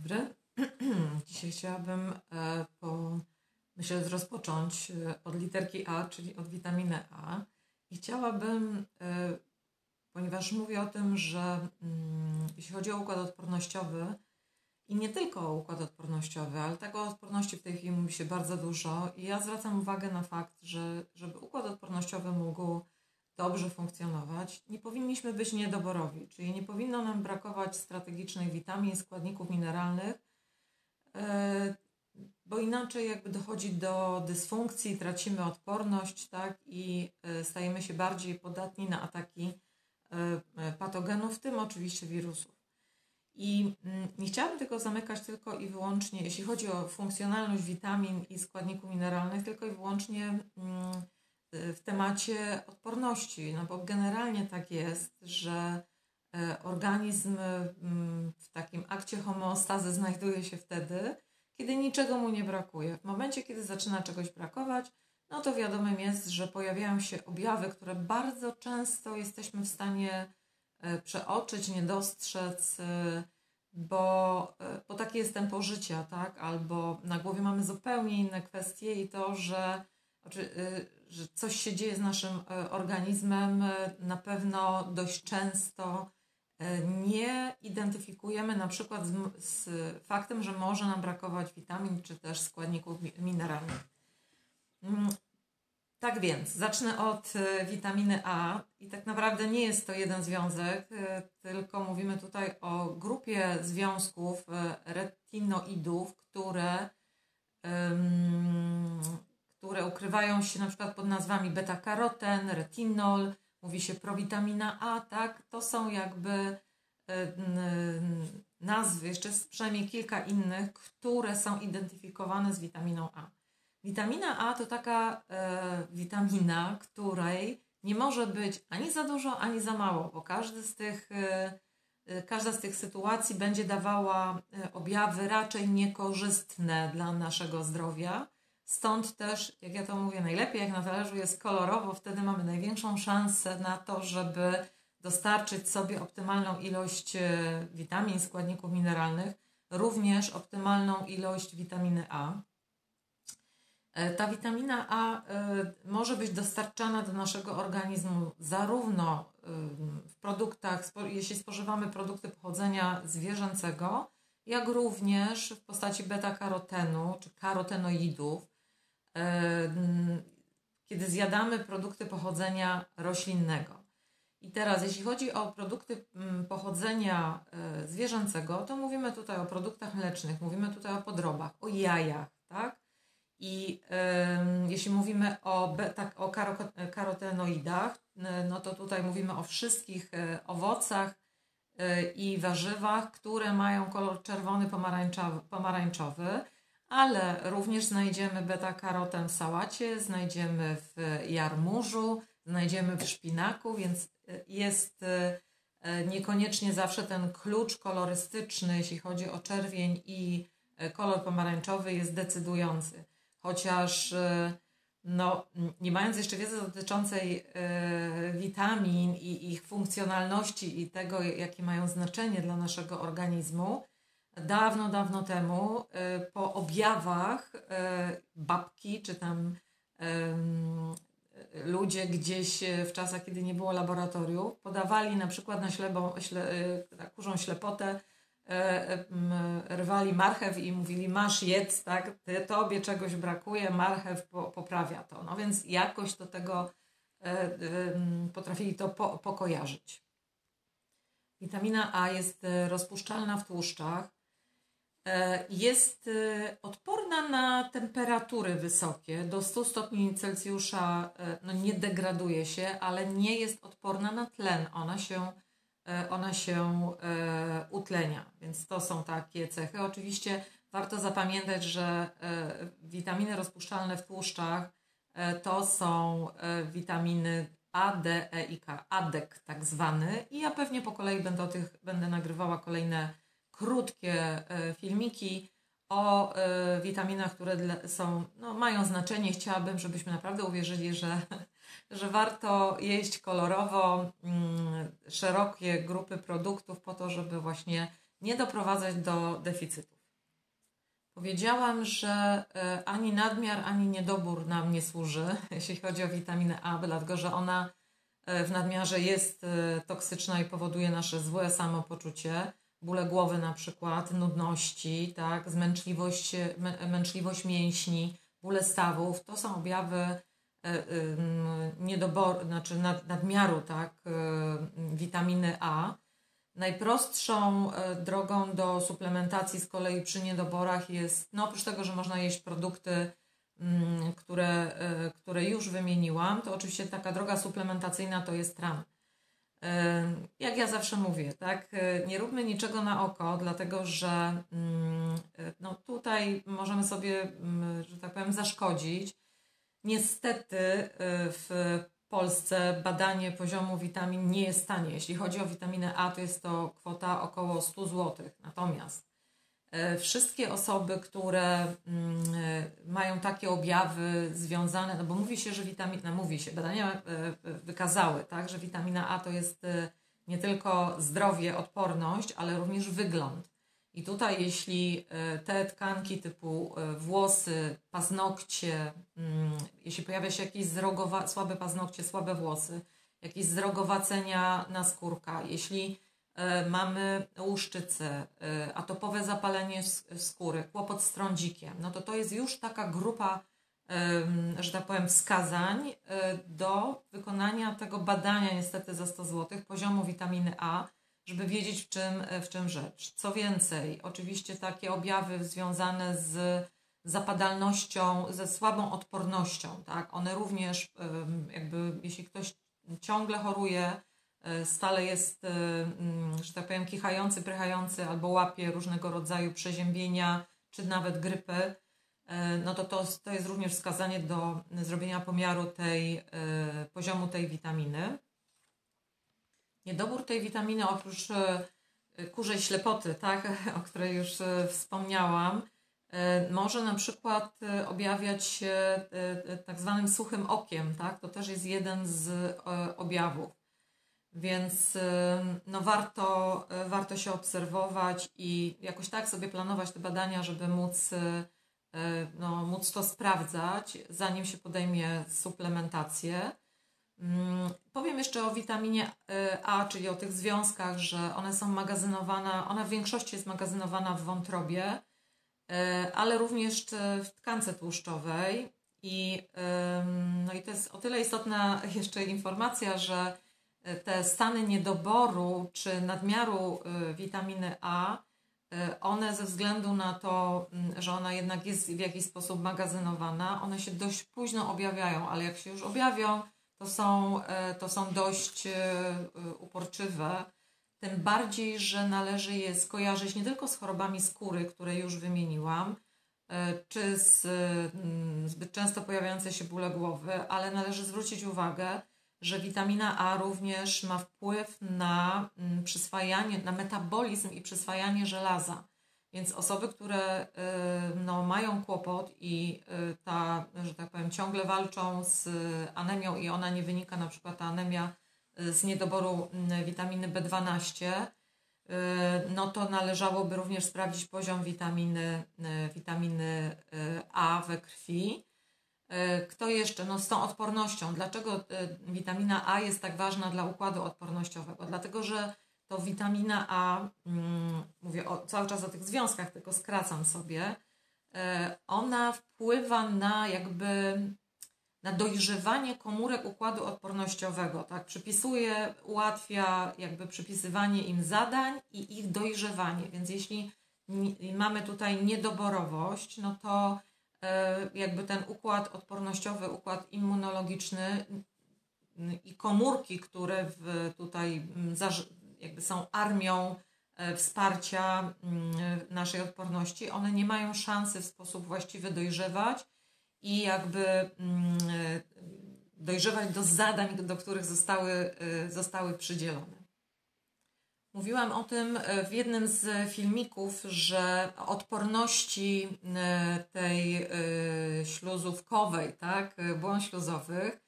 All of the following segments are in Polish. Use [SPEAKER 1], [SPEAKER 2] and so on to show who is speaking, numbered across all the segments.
[SPEAKER 1] dobry. Dzisiaj chciałabym e, po, myślę, rozpocząć e, od literki A, czyli od witaminy A. I chciałabym, e, ponieważ mówię o tym, że mm, jeśli chodzi o układ odpornościowy, i nie tylko o układ odpornościowy, ale tak o odporności w tej chwili mówi się bardzo dużo. I ja zwracam uwagę na fakt, że żeby układ odpornościowy mógł dobrze funkcjonować, nie powinniśmy być niedoborowi, czyli nie powinno nam brakować strategicznych witamin, składników mineralnych, e, bo inaczej jakby dochodzi do dysfunkcji, tracimy odporność, tak, i e, stajemy się bardziej podatni na ataki e, patogenów, w tym oczywiście wirusów. I mm, nie chciałabym tego zamykać tylko i wyłącznie, jeśli chodzi o funkcjonalność witamin i składników mineralnych, tylko i wyłącznie mm, w temacie odporności, no bo generalnie tak jest, że e, organizm mm, w takim akcie homeostazy znajduje się wtedy, kiedy niczego mu nie brakuje. W momencie, kiedy zaczyna czegoś brakować, no to wiadomym jest, że pojawiają się objawy, które bardzo często jesteśmy w stanie e, przeoczyć, nie dostrzec, e, bo, bo takie jest tempo życia, tak? Albo na głowie mamy zupełnie inne kwestie i to, że znaczy, że coś się dzieje z naszym e, organizmem, e, na pewno dość często nie identyfikujemy na przykład z, z faktem, że może nam brakować witamin czy też składników mineralnych. Mm, tak więc, zacznę od witaminy A i tak naprawdę nie jest to jeden związek, tylko mówimy tutaj o grupie związków retinoidów, które które ukrywają się na przykład pod nazwami beta-karoten, retinol, mówi się prowitamina A, tak? To są jakby e, nazwy, jeszcze przynajmniej kilka innych, które są identyfikowane z witaminą A. Witamina A to taka e, witamina, której nie może być ani za dużo, ani za mało, bo każdy z tych, e, każda z tych sytuacji będzie dawała objawy raczej niekorzystne dla naszego zdrowia. Stąd też, jak ja to mówię, najlepiej jak na talerzu jest kolorowo, wtedy mamy największą szansę na to, żeby dostarczyć sobie optymalną ilość e, witamin, składników mineralnych, również optymalną ilość witaminy A. E, ta witamina A e, może być dostarczana do naszego organizmu zarówno w produktach, jeśli spożywamy produkty pochodzenia zwierzęcego, jak również w postaci beta-karotenu czy karotenoidów, kiedy zjadamy produkty pochodzenia roślinnego. I teraz, jeśli chodzi o produkty mm, pochodzenia e, zwierzęcego, to mówimy tutaj o produktach mlecznych, mówimy tutaj o podrobach, o jajach, tak? I jeśli mówimy o, beta, o karotenoidach, no to tutaj mówimy o wszystkich e, owocach i warzywach, które mają kolor czerwony, pomarańczowy. pomarańczowy ale również znajdziemy beta-karoten w sałacie, znajdziemy w jarmużu, znajdziemy w szpinaku, więc y, jest y, y, niekoniecznie zawsze ten klucz kolorystyczny, jeśli chodzi o czerwień i kolor pomarańczowy jest decydujący. Chociaż no, nie mając jeszcze wiedzy dotyczącej witamin i ich funkcjonalności i tego, jakie mają znaczenie dla naszego organizmu, dawno, dawno temu y, po objawach y, babki, czy tam ludzie gdzieś w czasach, kiedy nie było laboratoriów, podawali na przykład na ślebo, śle, y, kurzą ślepotę, rwali marchew i mówili masz jedz, tak, tobie czegoś brakuje, marchew poprawia to. No więc jakoś do tego potrafili to po, pokojarzyć. Witamina A jest rozpuszczalna w tłuszczach, jest e, odporna na temperatury wysokie. Do 100 stopni Celsjusza e, no nie degraduje się, ale nie jest odporna na tlen. Ona się, ona się utlenia, więc to są takie cechy. Oczywiście warto zapamiętać, że witaminy rozpuszczalne w tłuszczach to są witaminy A, D, E i K, ADEK tak zwany. I ja pewnie po kolei będę o tych będę nagrywała kolejne krótkie e, filmiki o e, witaminach, które są, no, mają znaczenie. Chciałabym, żebyśmy naprawdę uwierzyli, że, że warto jeść kolorowo mm, szerokie grupy produktów po to, żeby właśnie nie doprowadzać do deficytów. Powiedziałam, że e, ani nadmiar, ani niedobór nam nie służy, jeśli chodzi o witaminę A, dlatego że ona w nadmiarze jest toksyczna i powoduje nasze złe samopoczucie, bóle głowy na przykład, nudności, tak, zmęczliwość, męczliwość mięśni, bóle stawów. To są objawy niedoboru, znaczy nadmiaru tak, witaminy A. Najprostszą e, drogą do suplementacji z kolei przy niedoborach jest, no oprócz tego, że można jeść produkty, mm, które, e, które już wymieniłam, to oczywiście taka droga suplementacyjna to jest tran. E, jak ja zawsze mówię, tak, nie róbmy niczego na oko, dlatego że mm, no tutaj możemy sobie, mm, że tak powiem, zaszkodzić. Niestety w Polsce badanie poziomu witamin nie jest tanie. Jeśli chodzi o witaminę A, to jest to kwota około 100 zł. Natomiast wszystkie osoby, które mm, e, mają takie objawy związane, no bo mówi się, że witamina, mówi się, badania e, wykazały, tak, że witamina A to jest nie tylko zdrowie, odporność, ale również wygląd. I tutaj, jeśli e, te tkanki typu e, włosy, paznokcie, mm, jeśli pojawia się jakieś zrogowa- słabe paznokcie, słabe włosy, jakieś zrogowacenia na skórka, jeśli e, mamy łuszczycę, atopowe zapalenie skóry, kłopot z trądzikiem, no to to jest już taka grupa, że tak powiem, wskazań do wykonania tego badania niestety za 100 zł poziomu witaminy A, żeby wiedzieć, w czym, w czym rzecz. Co więcej, oczywiście takie objawy związane z zapadalnością, ze słabą odpornością, tak? One również, jakby, jeśli ktoś ciągle choruje, e, stale jest, e, że tak powiem, kichający, prychający albo łapie różnego rodzaju przeziębienia, czy nawet grypy, e, no to, to to jest również wskazanie do zrobienia pomiaru tej, poziomu tej witaminy. Niedobór tej witaminy oprócz e, kurzej ślepoty, tak, o której już e, wspomniałam, e, może na przykład objawiać się tak zwanym suchym okiem, tak? To też jest jeden z objawów. Więc no warto, warto się obserwować i jakoś tak sobie planować te badania, żeby móc, no, móc to sprawdzać, zanim się podejmie suplementację. Mm, powiem jeszcze o witaminie y, A, czyli o tych związkach, że one są magazynowane, ona w większości jest magazynowana w wątrobie, y, ale również w tkance tłuszczowej. I, no i to jest o tyle istotna jeszcze informacja, że y, te stany niedoboru czy nadmiaru witaminy A, one ze względu na to, mm, że ona jednak jest w jakiś sposób magazynowana, one się dość późno objawiają, ale jak się już objawią, to są, to są dość uporczywe. Tym bardziej, że należy je skojarzyć nie tylko z chorobami skóry, które już wymieniłam, czy z mm, zbyt często pojawiające się bóle głowy, ale należy zwrócić uwagę, że witamina A również ma wpływ na mm, przyswajanie, na metabolizm i przyswajanie żelaza. Więc osoby, które y, no, mają kłopot i y, ta, że tak powiem, ciągle walczą z anemią i ona nie wynika, na przykład ta anemia y, z niedoboru mm, witaminy B12, no to należałoby również sprawdzić poziom witaminy, witaminy A we krwi. Kto jeszcze? No z tą odpornością. Dlaczego witamina A jest tak ważna dla układu odpornościowego? Dlatego, że to witamina A, mm, mówię o, cały czas o tych związkach, tylko skracam sobie, e, ona wpływa na jakby na dojrzewanie komórek układu odpornościowego, tak? Przypisuje, ułatwia jakby przypisywanie im zadań i ich dojrzewanie. Więc jeśli mamy tutaj niedoborowość, no to e, jakby ten układ odpornościowy, układ immunologiczny i komórki, które w tutaj jakby są armią e, wsparcia naszej odporności, one nie mają szansy w sposób właściwy dojrzewać i jakby e, dojrzewać do zadań, do których zostały, e, zostały przydzielone. Mówiłam o tym w jednym z filmików, że odporności tej śluzówkowej, tak, błon śluzowych,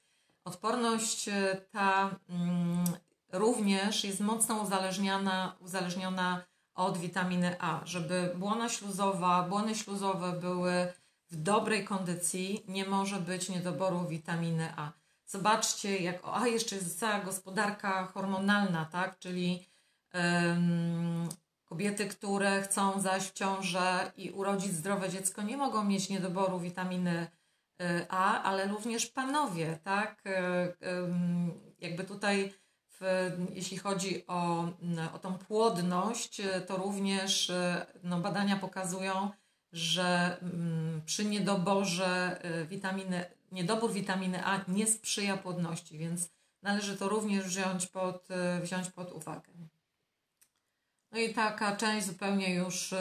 [SPEAKER 1] odporność ta mm, również jest mocno uzależniona, od witaminy A, żeby błona śluzowa, błony śluzowe były w dobrej kondycji, nie może być niedoboru witaminy A. Zobaczcie, jak, a jeszcze jest cała gospodarka hormonalna, tak, czyli kobiety, które chcą zaś w ciążę i urodzić zdrowe dziecko, nie mogą mieć niedoboru witaminy y, A, ale również panowie, tak, um, jakby tutaj w, jeśli chodzi o, o tą płodność, to również no, badania pokazują, że mm, przy niedoborze witaminy, niedobór witaminy A nie sprzyja płodności, więc należy to również wziąć pod, wziąć pod uwagę. No i taka część zupełnie już y,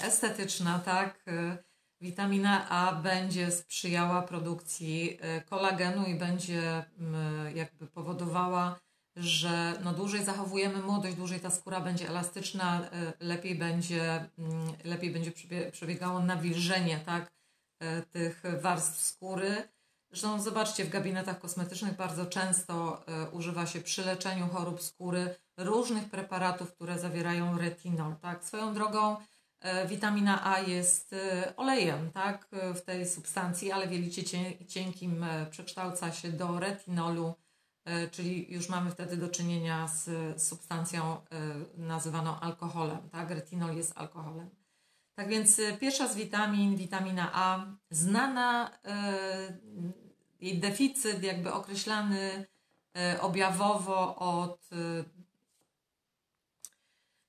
[SPEAKER 1] estetyczna, tak? Witamina A będzie sprzyjała produkcji kolagenu i będzie jakby powodowała że no dłużej zachowujemy młodość, dłużej ta skóra będzie elastyczna, e, lepiej będzie, lepiej będzie przebiegało nawilżenie tak, e, tych warstw skóry. Zresztą zobaczcie, w gabinetach kosmetycznych bardzo często e, używa się przy leczeniu chorób skóry różnych preparatów, które zawierają retinol. Tak? Swoją drogą witamina A jest olejem tak, w tej substancji, ale w jelicie cienkim przekształca się do retinolu, E, czyli już mamy wtedy do czynienia z substancją e, nazywaną alkoholem, tak? Retinol jest alkoholem. Tak więc e, pierwsza z witamin, witamina A, znana, jej deficyt jakby określany objawowo od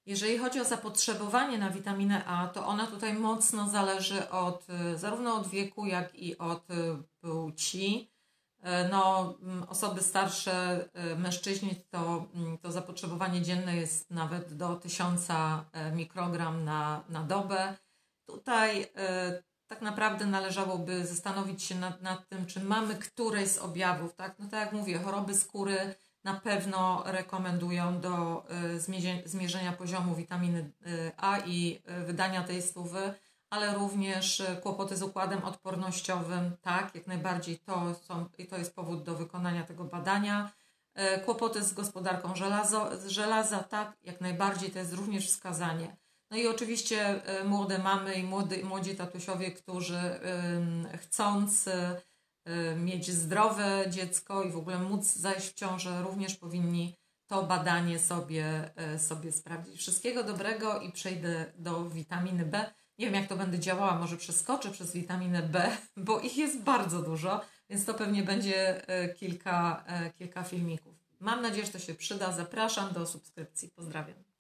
[SPEAKER 1] jeżeli chodzi o zapotrzebowanie na witaminę A, to ona tutaj mocno zależy od zarówno od wieku, jak i od płci. E, no, osoby starsze, mężczyźni, to, to zapotrzebowanie dzienne jest nawet do 1000 e, mikrogram na, na dobę. Tutaj tak naprawdę należałoby zastanowić się nad, nad tym, czy mamy któreś z objawów. Tak? No tak jak mówię, choroby skóry na pewno rekomendują do zmierzenia poziomu witaminy A i wydania tej stówy ale również kłopoty z układem odpornościowym, tak, jak najbardziej to, są, to jest powód do wykonania tego badania. Kłopoty z gospodarką żelazo, z żelaza, tak, jak najbardziej to jest również wskazanie. No i oczywiście młode mamy i młody, młodzi tatusiowie, którzy chcąc mieć zdrowe dziecko i w ogóle móc zajść w ciążę, również powinni to badanie sobie, sobie sprawdzić. Wszystkiego dobrego i przejdę do witaminy B. Nie wiem, jak to będę działała, może przeskoczę przez witaminę B, bo ich jest bardzo dużo, więc to pewnie będzie e, kilka, kilka filmików. Mam nadzieję, że to się przyda. Zapraszam do subskrypcji. Pozdrawiam.